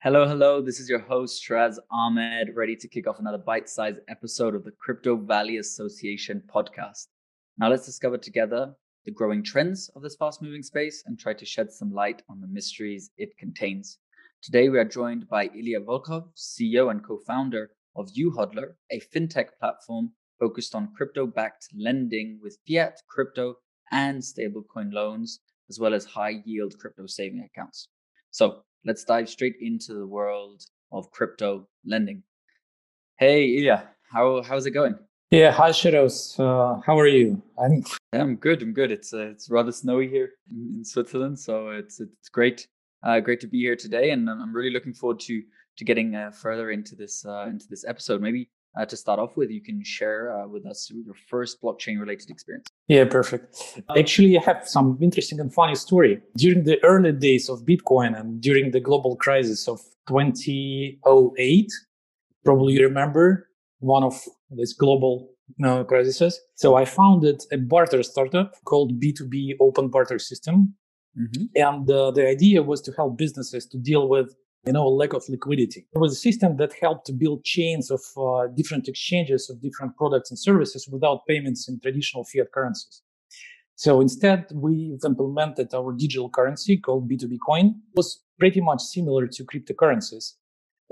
Hello, hello. This is your host, Shiraz Ahmed, ready to kick off another bite sized episode of the Crypto Valley Association podcast. Now, let's discover together the growing trends of this fast moving space and try to shed some light on the mysteries it contains. Today, we are joined by Ilya Volkov, CEO and co founder of uHodler, a fintech platform focused on crypto backed lending with fiat, crypto, and stablecoin loans, as well as high yield crypto saving accounts. So, let's dive straight into the world of crypto lending. Hey, Ilya, how, how's it going? Yeah, hi Shiraz. Uh, how are you? I'm yeah, I'm good. I'm good. It's uh, it's rather snowy here in, Switzerland, so it's it's great. Uh, great to be here today, and I'm really looking forward to to getting uh, further into this uh, into this episode. Maybe uh, to start off with, you can share uh, with us your first blockchain related experience. Yeah, perfect. Actually, I have some interesting and funny story. During the early days of Bitcoin and during the global crisis of 2008, probably you remember one of these global uh, crises. So I founded a barter startup called B2B Open Barter System. Mm-hmm. And uh, the idea was to help businesses to deal with you know, lack of liquidity. It was a system that helped to build chains of uh, different exchanges of different products and services without payments in traditional fiat currencies. So instead, we've implemented our digital currency called B2B coin. It was pretty much similar to cryptocurrencies.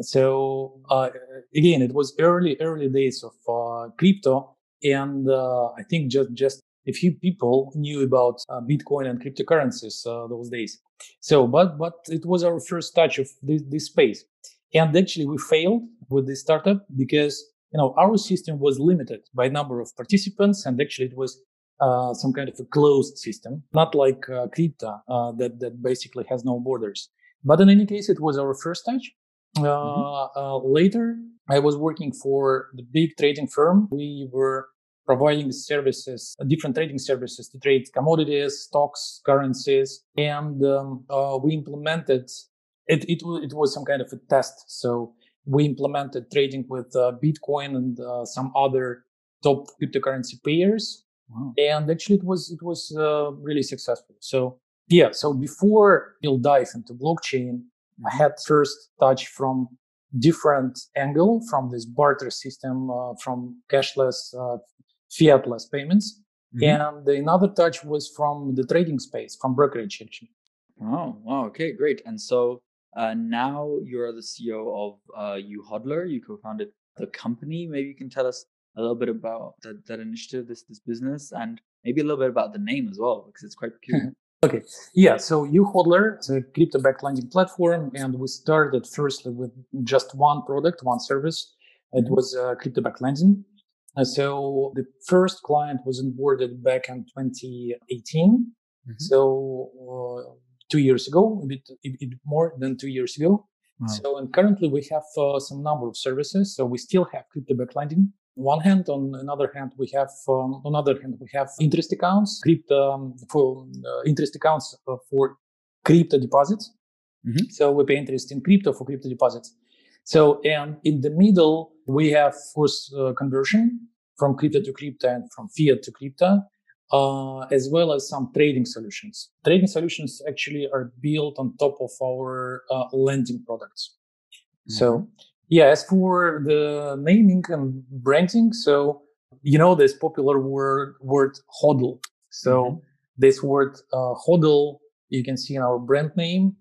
So uh, again, it was early, early days of uh, crypto. And uh, I think just, just a few people knew about uh, Bitcoin and cryptocurrencies uh, those days. So, but but it was our first touch of this, this space, and actually we failed with this startup because you know our system was limited by number of participants, and actually it was uh, some kind of a closed system, not like uh, crypto uh, that that basically has no borders. But in any case, it was our first touch. Uh, mm-hmm. Uh, later, I was working for the big trading firm. We were providing services, different trading services to trade commodities, stocks, currencies. And um, uh, we implemented it, it, it, was some kind of a test. So we implemented trading with uh, Bitcoin and uh, some other top cryptocurrency payers. Wow. And actually it was, it was uh, really successful. So yeah, so before you'll dive into blockchain, I had first touch from different angle from this barter system, uh, from cashless uh, fiatless payments. Mm-hmm. And another touch was from the trading space, from brokerage actually. Oh, wow. Okay, great. And so uh, now you're the CEO of uh, uHodler. You co-founded the company. Maybe you can tell us a little bit about that, that initiative, this this business, and maybe a little bit about the name as well, because it's quite peculiar. okay. Yeah. So uHodler is a crypto-backed lending platform, and we started firstly with just one product, one service. It mm-hmm. was uh, crypto-backed lending. So the first client was onboarded back in 2018. Mm-hmm. So uh, two years ago, a bit, a bit, more than two years ago. Wow. So and currently we have uh, some number of services. So we still have crypto back lending. On one hand, on another hand, we have um, on other hand we have interest accounts, crypto um, for uh, interest accounts uh, for crypto deposits. Mm-hmm. So we pay interest in crypto for crypto deposits. So, and in the middle, we have force uh, conversion from crypto to crypto and from fiat to crypto, uh, as well as some trading solutions. Trading solutions actually are built on top of our uh, lending products. Mm-hmm. So, yeah, as for the naming and branding, so you know this popular word word hodl. So mm-hmm. this word uh, hodl you can see in our brand name,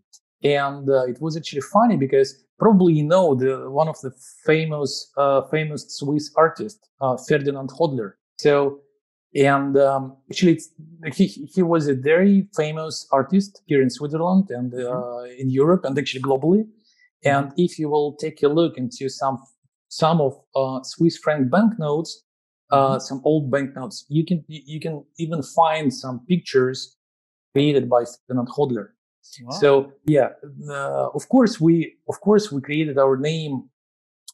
and uh, it was actually funny because probably you know the one of the famous uh, famous Swiss artist uh, Ferdinand Hodler. So and um, actually he he was a very famous artist here in Switzerland and uh, mm-hmm. in Europe and actually globally. Mm-hmm. And if you will take a look into some some of uh, Swiss franc banknotes, uh, mm-hmm. some old banknotes, you can you can even find some pictures created by Ferdinand Hodler. Wow. So yeah, uh, of course we of course we created our name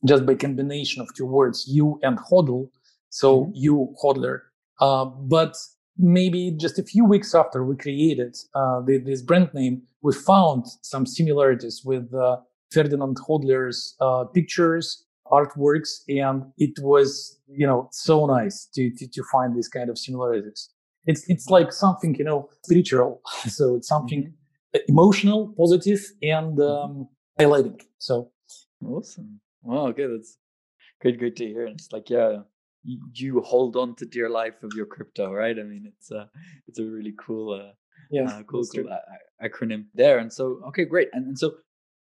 just by combination of two words, you and hodl. So mm-hmm. you hodler. Uh, but maybe just a few weeks after we created uh, the, this brand name, we found some similarities with uh, Ferdinand Hodler's uh, pictures, artworks, and it was you know so nice to, to to find these kind of similarities. It's it's like something you know spiritual. so it's something. Mm-hmm emotional, positive, and um, highlighting. So awesome. Wow. Okay, that's great. Great to hear. And it's like, yeah, you hold on to dear life of your crypto, right? I mean, it's a it's a really cool, uh, yeah, uh, cool, cool acronym there. And so, okay, great. And, and so,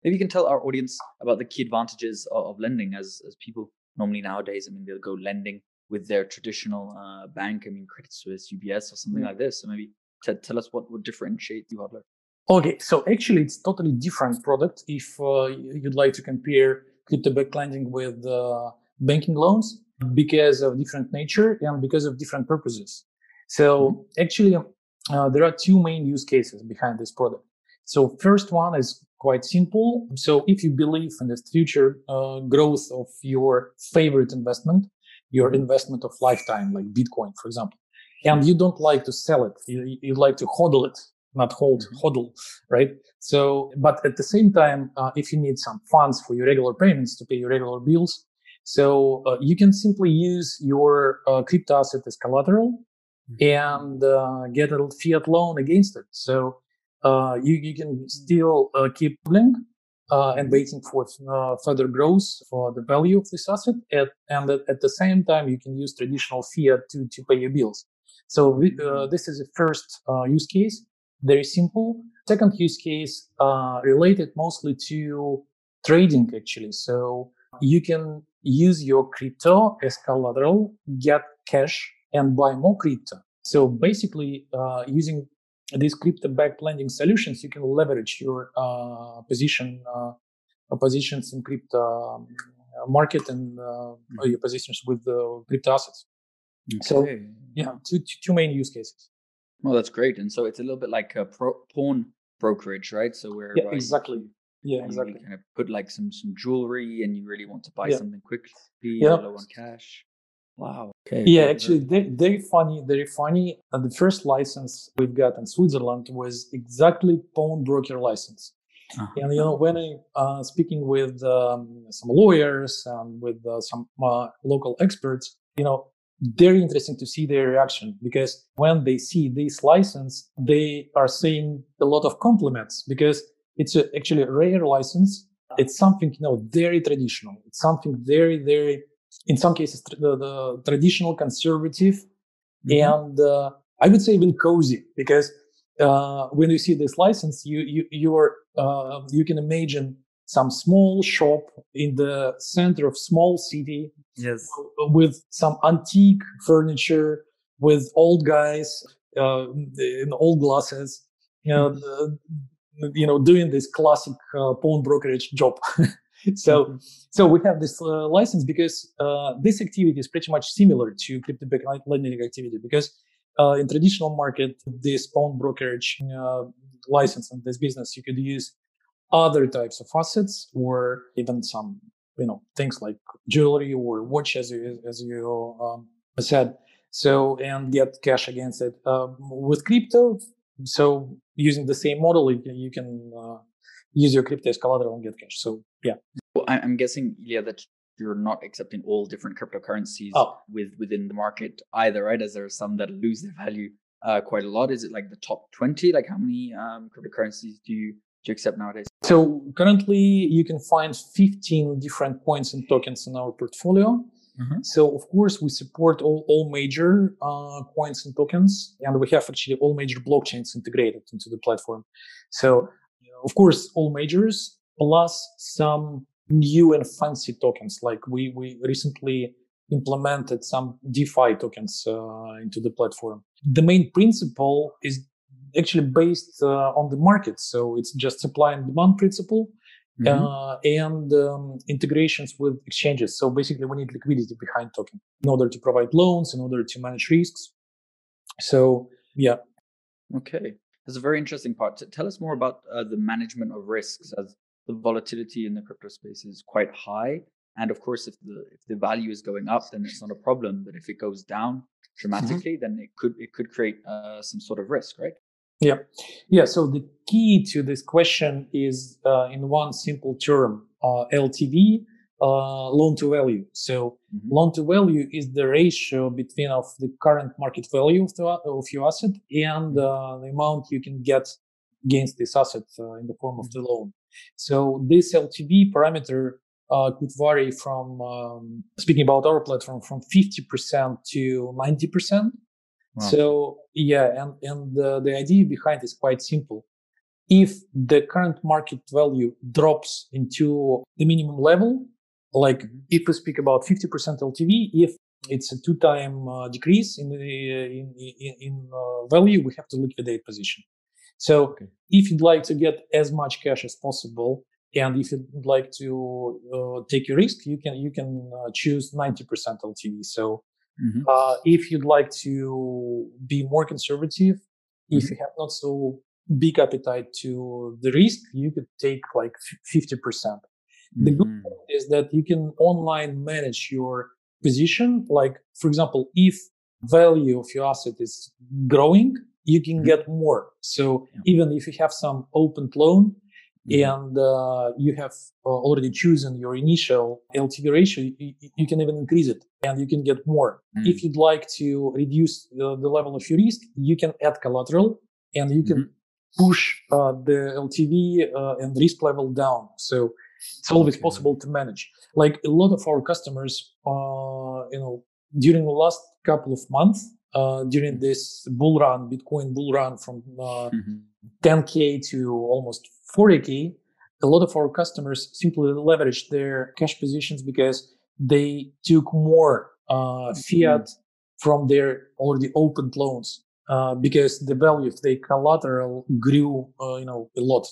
maybe you can tell our audience about the key advantages of, of lending, as as people normally nowadays. I mean, they'll go lending with their traditional uh, bank. I mean, Credit Suisse, UBS, or something mm-hmm. like this. So maybe t- tell us what would differentiate uHodler. Okay, so actually, it's totally different product. If uh, you'd like to compare crypto-backed lending with uh, banking loans, because of different nature and because of different purposes. So mm-hmm. actually, uh, there are two main use cases behind this product. So first one is quite simple. So if you believe in the future uh, growth of your favorite investment, your investment of lifetime, like Bitcoin, for example, and you don't like to sell it, you, you like to hodl it, not hold, mm-hmm. hodl, right? So, but at the same time, uh, if you need some funds for your regular payments to pay your regular bills, so uh, you can simply use your uh, crypto asset as collateral mm-hmm. and uh, get a fiat loan against it. So uh, you, you can still uh, keep link uh, and waiting for further growth for the value of this asset. At, and at, at, the same time, you can use traditional fiat to, to pay your bills. So we, this is the first use case. Very simple. Second use case related mostly to trading actually. So you can use your crypto as collateral, get cash, and buy more crypto. So basically, uh, using these crypto-backed lending solutions, you can leverage your uh, position uh, positions in crypto um, market and mm-hmm. your positions with the crypto assets. Okay. So yeah, two, two main use cases. Well, that's great. And so it's a little bit like a pro- pawn brokerage, right? So where yeah, exactly yeah, exactly. kind of put like some some jewelry, and you really want to buy yeah. something quickly, yeah. low on cash. Wow. Okay. Yeah, actually, very, very funny. Very funny. And the first license we've got in Switzerland was exactly pawnbroker license. Uh-huh. And you know, when I uh, speaking with um, some lawyers and with uh, some uh, local experts, you know, very interesting to see their reaction because when they see this license, they are saying a lot of compliments because it's a, actually a rare license. It's something, you know, very traditional. It's something very, very, in some cases, the, the traditional, conservative, mm-hmm. and uh, I would say even cozy because uh, when you see this license, you you you are uh, you can imagine some small shop in the center of small city, yes, with some antique furniture, with old guys uh, in old glasses. You know, mm-hmm. the, you know doing this classic uh, pawn brokerage job so mm-hmm. so we have this uh, license because uh, this activity is pretty much similar to crypto lending activity because uh, in traditional market this pawn brokerage uh, license and this business you could use other types of assets or even some you know things like jewelry or watch as you as you um, said so and get cash against it um, with crypto so using the same model, you, you can uh, use your crypto as collateral and get cash. So yeah. Well, I'm guessing, yeah, that you're not accepting all different cryptocurrencies oh. with within the market either, right? As there are some that lose their value uh, quite a lot. Is it like the top 20? Like how many um, cryptocurrencies do you do you accept nowadays? So currently, you can find 15 different coins and tokens in our portfolio. Mm-hmm. So of course we support all, all major uh, coins and tokens, and we have actually all major blockchains integrated into the platform. So of course all majors plus some new and fancy tokens. Like we we recently implemented some DeFi tokens uh, into the platform. The main principle is actually based uh, on the market, so it's just supply and demand principle mm-hmm. uh, and um, integrations with exchanges. So basically, we need liquidity behind token in order to provide loans, in order to manage risks. So yeah. Okay, that's a very interesting part. Tell us more about uh, the management of risks, as the volatility in the crypto space is quite high. And of course, if the if the value is going up, then it's not a problem. But if it goes down mm-hmm. dramatically, mm-hmm. then it could it could create uh, some sort of risk, right? Yeah. Yeah. So the key to this question is uh, in one simple term, uh, LTV, uh, loan to value. So mm-hmm. loan to value is the ratio between of the current market value of, the, of your asset and mm-hmm. uh, the amount you can get against this asset uh, in the form of the loan. So this LTV parameter uh, could vary from um, speaking about our platform from 50% to 90%. Wow. So yeah, and and the, the idea behind is quite simple. If the current market value drops into the minimum level, like mm-hmm. if we speak about 50% LTV, if it's a two-time uh, decrease in the in in, in uh, value, we have to liquidate position. So okay. if you'd like to get as much cash as possible, and if you'd like to uh, take a risk, you can you can uh, choose 90% LTV. So mm-hmm. uh, if you'd like to be more conservative, mm-hmm. if you have not so big appetite to the risk, you could take like 50%. percent mm hmm The good mm-hmm. point is that you can online manage your position. Like, for example, if value of your asset is growing, you can mm-hmm. get more. So even if you have some open loan. And uh, you have uh, already chosen your initial LTV ratio, you, you, can even increase it and you can get more. Mm-hmm. If you'd like to reduce the, the, level of your risk, you can add collateral and you can mm-hmm. push uh, the LTV uh, and risk level down. So it's always okay. possible to manage. Like a lot of our customers, uh, you know, during the last couple of months, uh, during mm-hmm. this bull run, Bitcoin bull run from mm-hmm. 10k to almost 40K, a lot of our customers simply leveraged their cash positions because they took more uh, mm-hmm. fiat from their already opened loans uh, because the value of the collateral grew, uh, you know, a lot.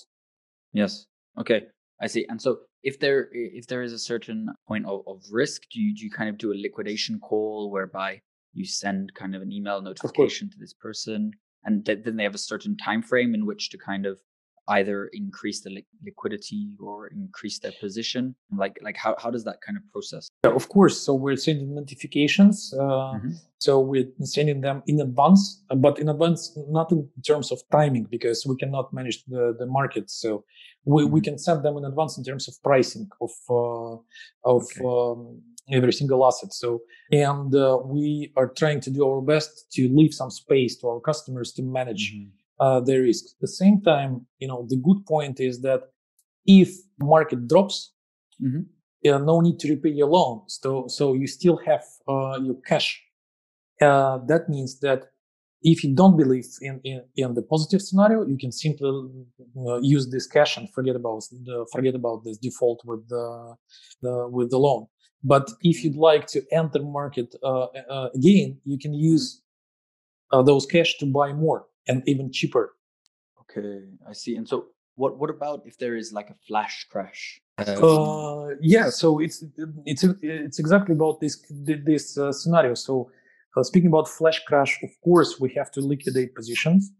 Yes. Okay. I see. And so, if there if there is a certain point of, of risk, do you do you kind of do a liquidation call whereby you send kind of an email notification to this person, and th- then they have a certain time frame in which to kind of either increase the li- liquidity or increase their position like like how, how does that kind of process yeah, of course so we're sending notifications uh, mm-hmm. so we're sending them in advance but in advance not in terms of timing because we cannot manage the, the market so we, mm-hmm. we can send them in advance in terms of pricing of uh, of okay. um, every single asset so and uh, we are trying to do our best to leave some space to our customers to manage mm-hmm uh, the risk. At the same time, you know, the good point is that if market drops, mm-hmm. uh, no need to repay your loan. So, so you still have uh, your cash. Uh, that means that if you don't believe in, in, in the positive scenario, you can simply uh, use this cash and forget about the, forget about this default with the, the with the loan. But if you'd like to enter market uh, again, you can use those cash to buy more and even cheaper. Okay, I see. And so, what what about if there is like a flash crash? Uh, yeah, so it's it's it's exactly about this this uh, scenario. So, uh, speaking about flash crash, of course we have to liquidate positions.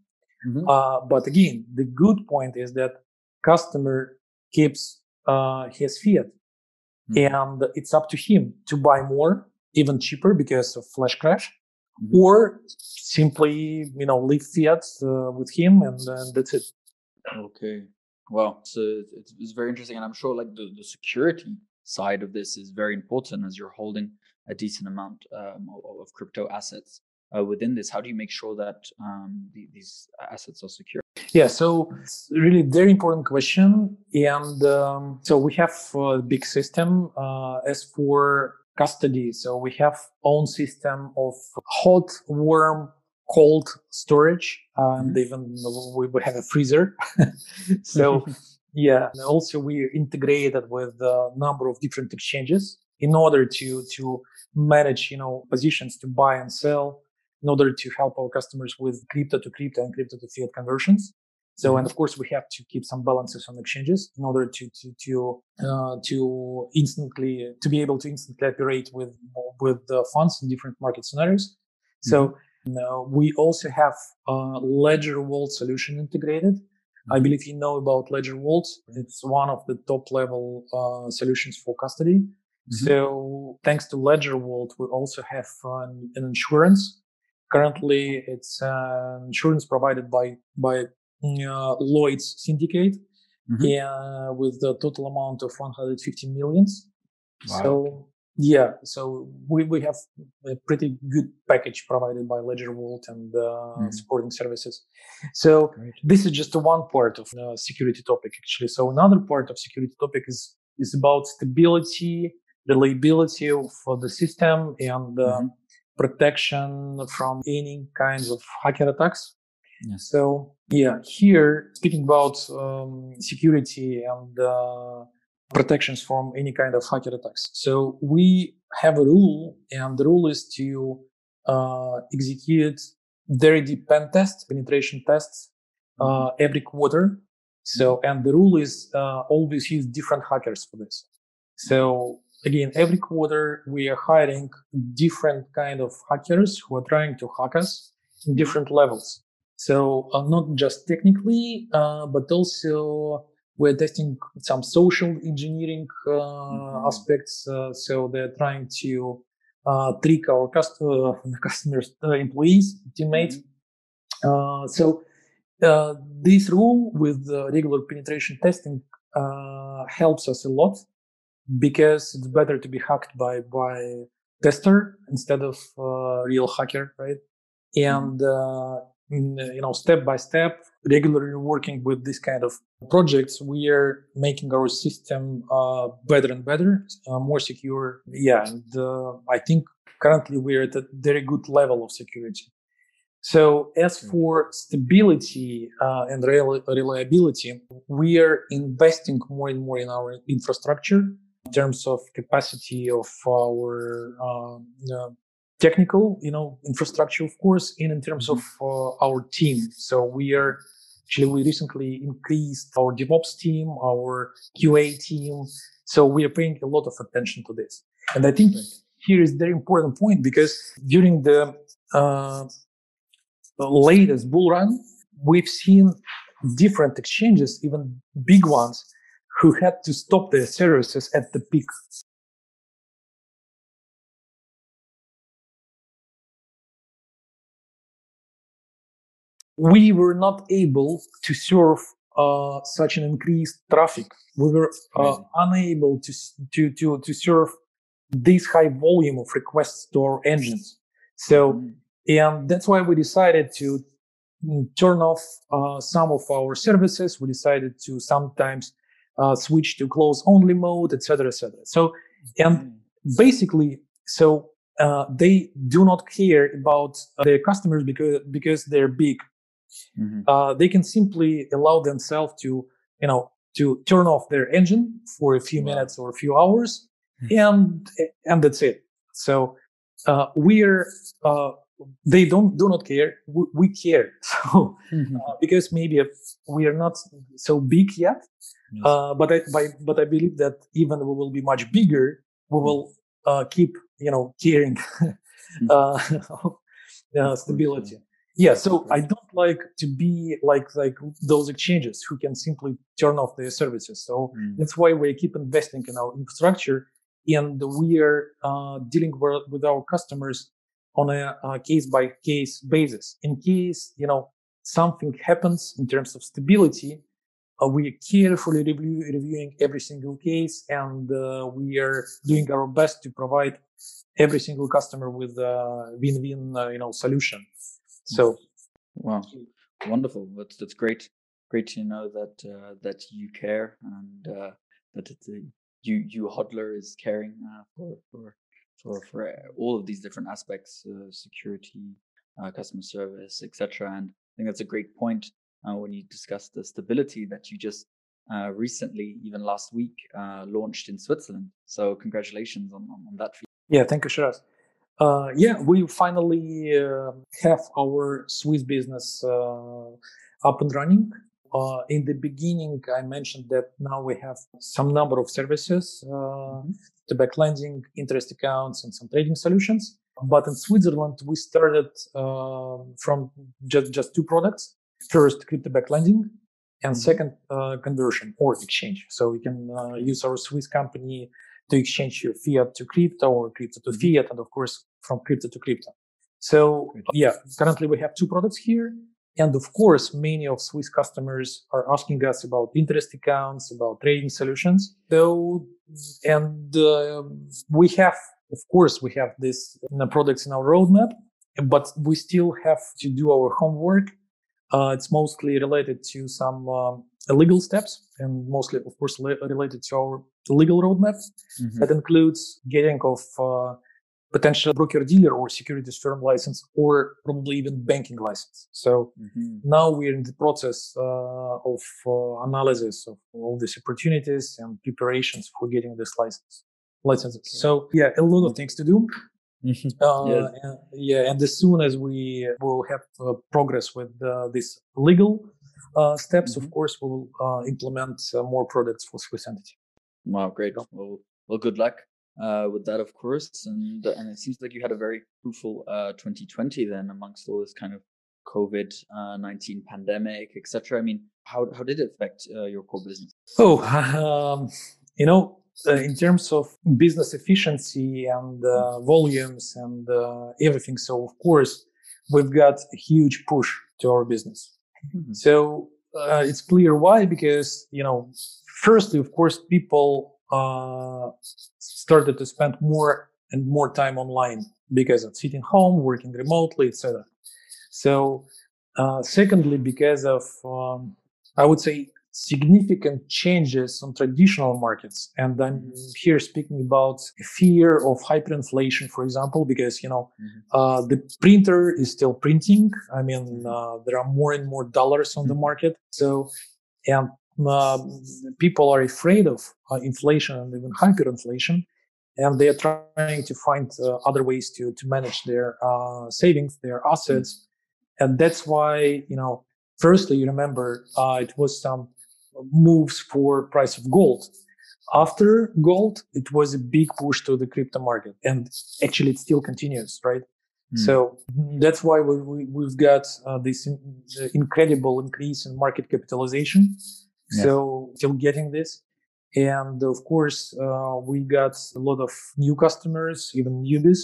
Mm-hmm. Uh, but again, the good point is that customer keeps uh, his fiat, mm-hmm. and it's up to him to buy more, even cheaper because of flash crash, mm-hmm. or simply you know leave fiat uh, with him and, that's it. Okay. Well so it's, it's very interesting and i'm sure like the, the security side of this is very important as you're holding a decent amount um, of, of, crypto assets uh, within this. How do you make sure that um, the, these assets are secure yeah so it's really very important question and um, so we have a big system uh, as for custody. So we have own system of hot, warm, cold storage, and mm-hmm. even we have a freezer. so yeah, and also we integrated with a number of different exchanges in order to to manage you know positions to buy and sell in order to help our customers with crypto to crypto and crypto to fiat conversions so, mm-hmm. and of course, we have to keep some balances on exchanges in order to to to uh, to instantly to be able to instantly operate with with the funds in different market scenarios. So, mm-hmm. uh, we also have a Ledger Vault solution integrated. Mm-hmm. I believe you know about Ledger Vault. It's one of the top level uh, solutions for custody. Mm-hmm. So, thanks to Ledger Vault, we also have an, an insurance. Currently, it's uh, insurance provided by by Lloyd's syndicate mm-hmm. with the total amount of 150 millions. Wow. So yeah, so we, we have a pretty good package provided by Ledger Vault and uh, mm-hmm. supporting services. So Great. this is just one part of the security topic actually. So another part of security topic is is about stability, reliability of the system, and uh, mm-hmm. protection from any kinds of hacker attacks. Yes. So yeah, here speaking about um, security and uh, protections from any kind of hacker attacks. So we have a rule, and the rule is to uh, execute very deep pen tests, penetration tests uh, mm-hmm. every quarter. So, and the rule is uh, always use different hackers for this. So again, every quarter we are hiring different kind of hackers who are trying to hack us in different levels. So uh, not just technically, uh, but also we're testing some social engineering uh, mm-hmm. aspects. Uh, so they're trying to uh, trick our cust- uh, customers, employees, teammates. Mm-hmm. so this rule with regular penetration testing helps us a lot because it's better to be hacked by by tester instead of real hacker, right? Mm-hmm. And you know, step by step, regularly working with this kind of projects, we are making our system uh, better and better, uh, more secure. Yeah, and uh, I think currently we're at a very good level of security. So as for stability uh, and reliability, we are investing more and more in our infrastructure in terms of capacity of our uh, technical, you know, infrastructure, of course, and in terms of mm-hmm. uh, our team. So we are actually we recently increased our DevOps team, our QA team. So we are paying a lot of attention to this. And I think here is very important point because during the uh, latest bull run, we've seen different exchanges, even big ones, who had to stop their services at the peak. We were not able to serve uh, such an increased traffic. We were uh, unable to, to, to, to serve this high volume of requests to our engines. So, mm-hmm. and that's why we decided to mm, turn off uh, some of our services. We decided to sometimes uh, switch to close only mode, etc., etc. So, and mm-hmm. basically, so uh, they do not care about their customers because because they're big mm-hmm. uh, they can simply allow themselves to, you know, to turn off their engine for a few wow. minutes or a few hours, mm-hmm. and and that's it. So uh, we're uh, they don't do not care. We, we care. So mm-hmm. uh, because maybe we are not so big yet, yes. uh, but I by, but I believe that even we will be much bigger, we will uh, keep you know caring mm-hmm. uh, uh, stability. Yeah, so I don't like to be like like those exchanges who can simply turn off their services. So mm. that's why we keep investing in our infrastructure, and we are uh, dealing with our customers on a case by case basis. In case you know something happens in terms of stability, uh, we are carefully review, reviewing every single case, and uh, we are doing our best to provide every single customer with a win-win uh, you know solution. So, wow, wonderful. That's that's great. Great to know that uh, that you care and uh, that it's a, you uHodler is caring uh, for for for for uh, all of these different aspects, uh, security, uh, customer service, etc. And I think that's a great point when you discuss the stability that you just recently, even last week, launched in Switzerland. So congratulations on on, on that. Yeah, thank you, Shiraz. Uh, yeah, we finally uh, have our Swiss business uh, up and running. Uh, in the beginning, I mentioned that now we have some number of services, uh, mm-hmm. the back lending, interest accounts, and some trading solutions. But in Switzerland, we started um, from just, just two products. First, crypto back lending, and mm-hmm. second, uh, conversion or exchange. So we can use our Swiss company to exchange your fiat to crypto or crypto to fiat, and of course from crypto to crypto. So yeah, currently we have two products here, And of course, many of Swiss customers are asking us about interest accounts, about trading solutions. So, and uh, we have, of course, we have this products in our roadmap, but we still have to do our homework. Uh, it's mostly related to some um, legal steps and mostly, of course, related to our legal roadmap. Mm-hmm. That includes getting of uh, potential broker dealer or securities firm license or probably even banking license. So mm-hmm. now we're in the process uh, of uh, analysis of all these opportunities and preparations for getting this license licenses. Okay. So yeah, a lot of mm-hmm. things to do. Mm-hmm. Uh, yes. and, yeah, and as soon as we will have uh, progress with uh, these legal uh, steps, mm-hmm. of course, we'll implement more products for Swiss entity. Wow, great. Well, well, good luck uh, with that, of course. And and it seems like you had a very fruitful uh, 2020 then, amongst all this kind of COVID uh, 19 pandemic, etc. I mean, how how did it affect uh, your core business? Oh, um, you know, uh, in terms of business efficiency and uh, volumes and everything. So of course, we've got a huge push to our business. Mm-hmm. So it's clear why because you know, firstly, of course, people uh, started to spend more and more time online because of sitting home, working remotely, etc. So, uh, secondly, because of um, I would say significant changes on traditional markets, and I'm here speaking about fear of hyperinflation, for example, because you know mm-hmm. uh, the printer is still printing. I mean, uh, there are more and more dollars on the mm-hmm. market, so and people are afraid of uh, inflation and even hyperinflation, and they are trying to find uh, other ways to to manage their uh, savings, their assets, and that's why you know. Firstly, you remember uh, it was some moves for price of gold. After gold, it was a big push to the crypto market, and actually, it still continues, right? Mm. So that's why we, we, have got uh, this in, incredible increase in market capitalization yeah. So still getting this. And of course, uh, we got a lot of new customers, even newbies.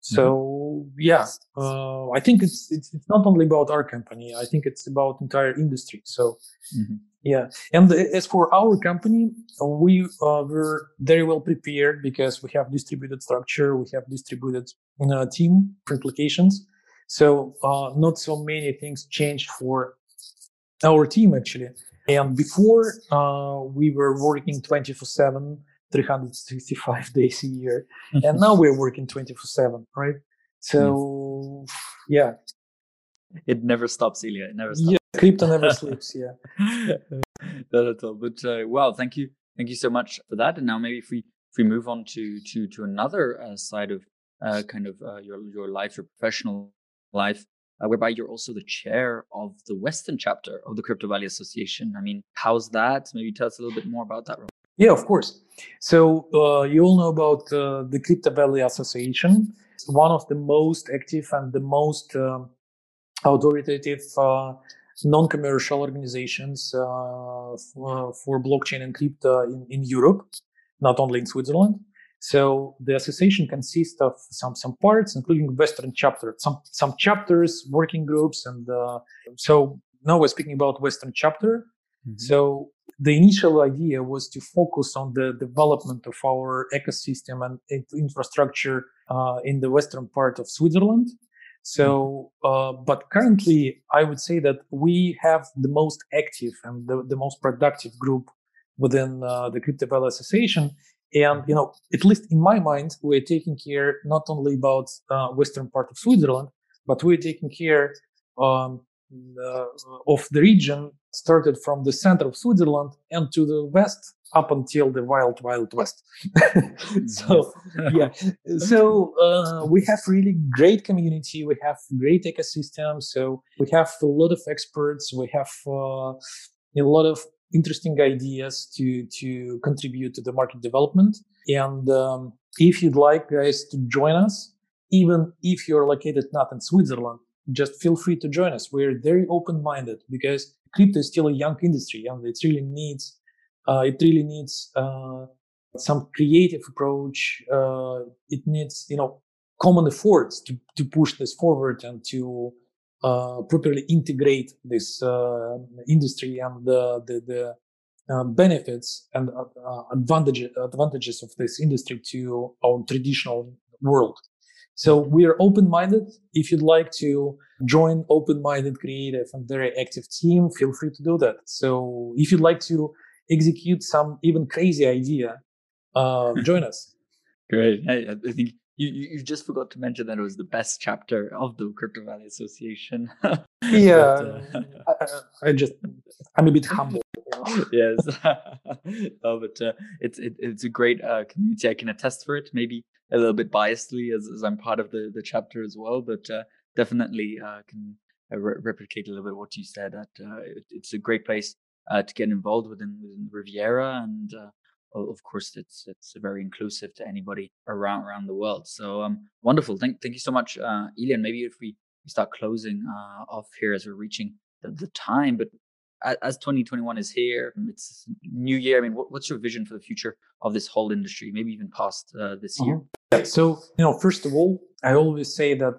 So mm-hmm. yeah, uh, I think it's, it's, it's not only about our company. I think it's about entire industry. So mm-hmm. yeah, and as for our company, we uh, were very well prepared because we have distributed structure, we have distributed uh, team for implications. So uh, not so many things changed for our team actually. And before, uh, we were working 24 7, 365 days a year. and now we're working 24 7, right? So, yeah. It never stops, Ilya. It never stops. Yeah, crypto never sleeps. Yeah. Not at all. But uh, wow, thank you. Thank you so much for that. And now maybe if we if we move on to to to another uh, side of uh, kind of uh, your your life, your professional life, uh, whereby you're also the chair of the Western chapter of the Crypto Valley Association. I mean, how's that? Maybe tell us a little bit more about that. Yeah, of course. So uh, you all know about uh, the Crypto Valley Association. It's one of the most active and the most um, authoritative uh, non-commercial organizations uh, for, for, blockchain and crypto in, in Europe, not only in Switzerland. So the association consists of some some parts, including Western chapter, some some chapters, working groups, and uh, so now we're speaking about Western chapter. Mm-hmm. So the initial idea was to focus on the development of our ecosystem and infrastructure uh, in the western part of Switzerland. So, mm-hmm. uh, but currently, I would say that we have the most active and the, the most productive group within uh, the Crypto Valley Association. And, you know, at least in my mind, we're taking care not only about uh, western part of Switzerland, but we're taking care um, uh, of the region started from the center of Switzerland and to the west up until the wild, wild west. so, yeah. So, uh, we have really great community. We have great ecosystem. So we have a lot of experts. We have uh, a lot of interesting ideas to to contribute to the market development. And um, if you'd like guys to join us, even if you're located not in Switzerland, just feel free to join us. We're very open-minded because crypto is still a young industry and it really needs uh, it really needs uh, some creative approach. Uh, it needs you know common efforts to to push this forward and to properly integrate this uh, industry and the the, the uh, benefits and uh, advantages advantages of this industry to our traditional world. So we are open-minded. If you'd like to join open-minded, creative, and very active team, feel free to do that. So if you'd like to execute some even crazy idea, uh, join us. Great. Hey, I think you, you just forgot to mention that it was the best chapter of the Crypto Valley Association. yeah, but, uh, I, I, just I'm a bit humble. yes, no, but uh, it's it, it's a great uh, community. I can attest for it. Maybe a little bit biasedly as, as I'm part of the, the chapter as well, but uh, definitely uh, can uh, re- replicate a little bit what you said. That uh, it, it's a great place uh, to get involved within, within Riviera, and of course, it's it's very inclusive to anybody around around the world. So um, wonderful. Thank thank you so much, uh, Ilya. Maybe if we start closing off here as we're reaching the, the time, but as 2021 is here, it's new year. I mean, what, what's your vision for the future of this whole industry? Maybe even past uh, this year. Uh-huh. Yeah. So, you know, first of all, I always say that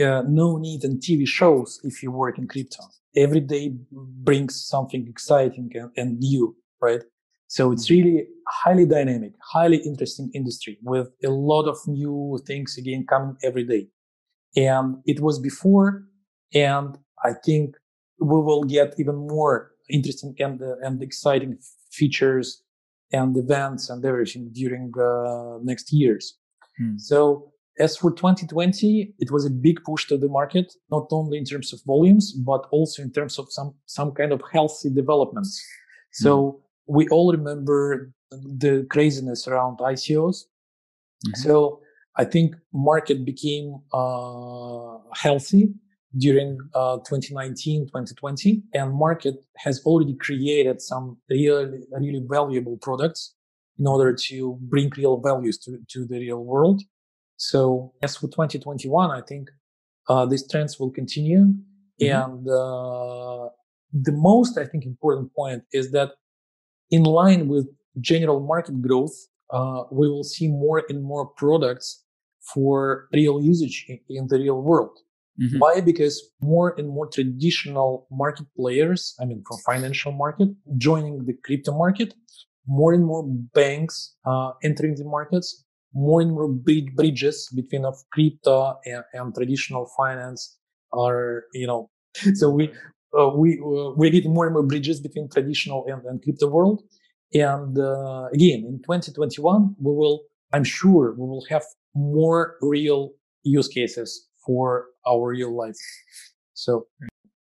uh, no need in TV shows if you work in crypto. Every day brings something exciting and, and new, right? So it's mm-hmm. really highly dynamic, highly interesting industry with a lot of new things again coming every day. And it was before, and I think we will get even more interesting and, uh, and exciting features and events and everything during uh, next years. Hmm. So as for 2020, it was a big push to the market, not only in terms of volumes, but also in terms of some, some kind of healthy developments. Hmm. So we all remember the craziness around ICOs. Mm-hmm. So I think market became uh, healthy during uh, 2019 2020 and market has already created some really really valuable products in order to bring real values to, to the real world so as for 2021 i think uh, these trends will continue mm-hmm. and uh, the most i think important point is that in line with general market growth uh, we will see more and more products for real usage in, in the real world Mm-hmm. Why? Because more and more traditional market players, I mean, from financial market, joining the crypto market, more and more banks uh, entering the markets, more and more bridges between of crypto and, and traditional finance are, you know, so we uh, we uh, we're more and more bridges between traditional and, and crypto world. And uh, again, in 2021, we will, I'm sure, we will have more real use cases for our real life. So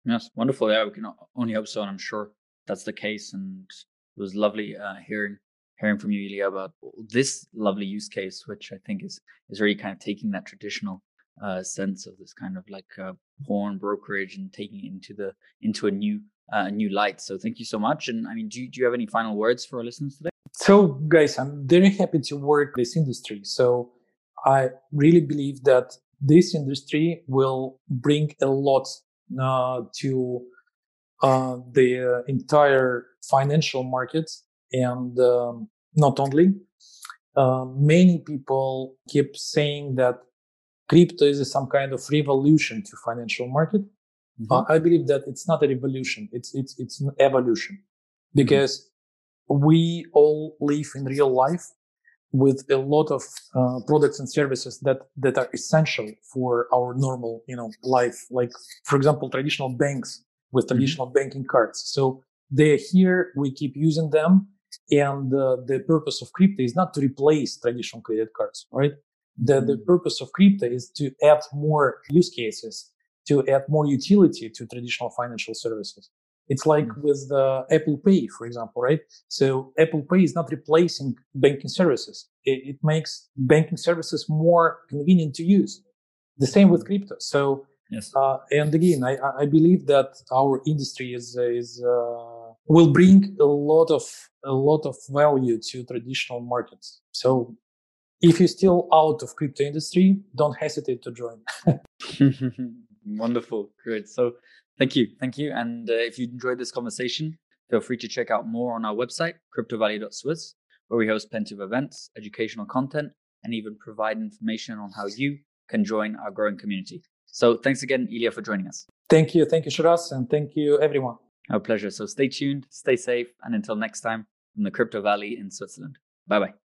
yes, wonderful. Yeah, we can only hope so, and I'm sure that's the case. And it was lovely uh, hearing hearing from you, Ilya, about this lovely use case, which I think is is really kind of taking that traditional uh, sense of this kind of like pawn brokerage and taking it into the into a new uh, new light. So thank you so much. And I mean, do you, do you have any final words for our listeners today? So, guys, I'm very happy to work this industry. So I really believe that this industry will bring a lot uh, to uh, the entire financial market and um, not only uh, many people keep saying that crypto is some kind of revolution to financial market mm-hmm. i believe that it's not a revolution it's it's it's an evolution mm-hmm. because mm-hmm. we all live in real life with a lot of uh, products and services that that are essential for our normal you know life like for example traditional banks with mm-hmm. traditional mm-hmm. banking cards so they're here we keep using them and uh, the purpose of crypto is not to replace traditional credit cards right the, the purpose of crypto is to add more use cases to add more utility to traditional financial services it's like mm-hmm. with the Apple Pay, for example, right? So Apple Pay is not replacing banking services. It, it, makes banking services more convenient to use. The same with crypto. So, yes. Uh, and again, I, I believe that our industry is, is, uh, will bring a lot of, a lot of value to traditional markets. So if you're still out of crypto industry, don't hesitate to join. Wonderful. Great. So Thank you. Thank you. And uh, if you enjoyed this conversation, feel free to check out more on our website, cryptovalley.swiss, where we host plenty of events, educational content, and even provide information on how you can join our growing community. So thanks again, Ilya, for joining us. Thank you. Thank you, Shiraz, and thank you, everyone. Our pleasure. So stay tuned, stay safe, and until next time from the Crypto Valley in Switzerland. Bye bye.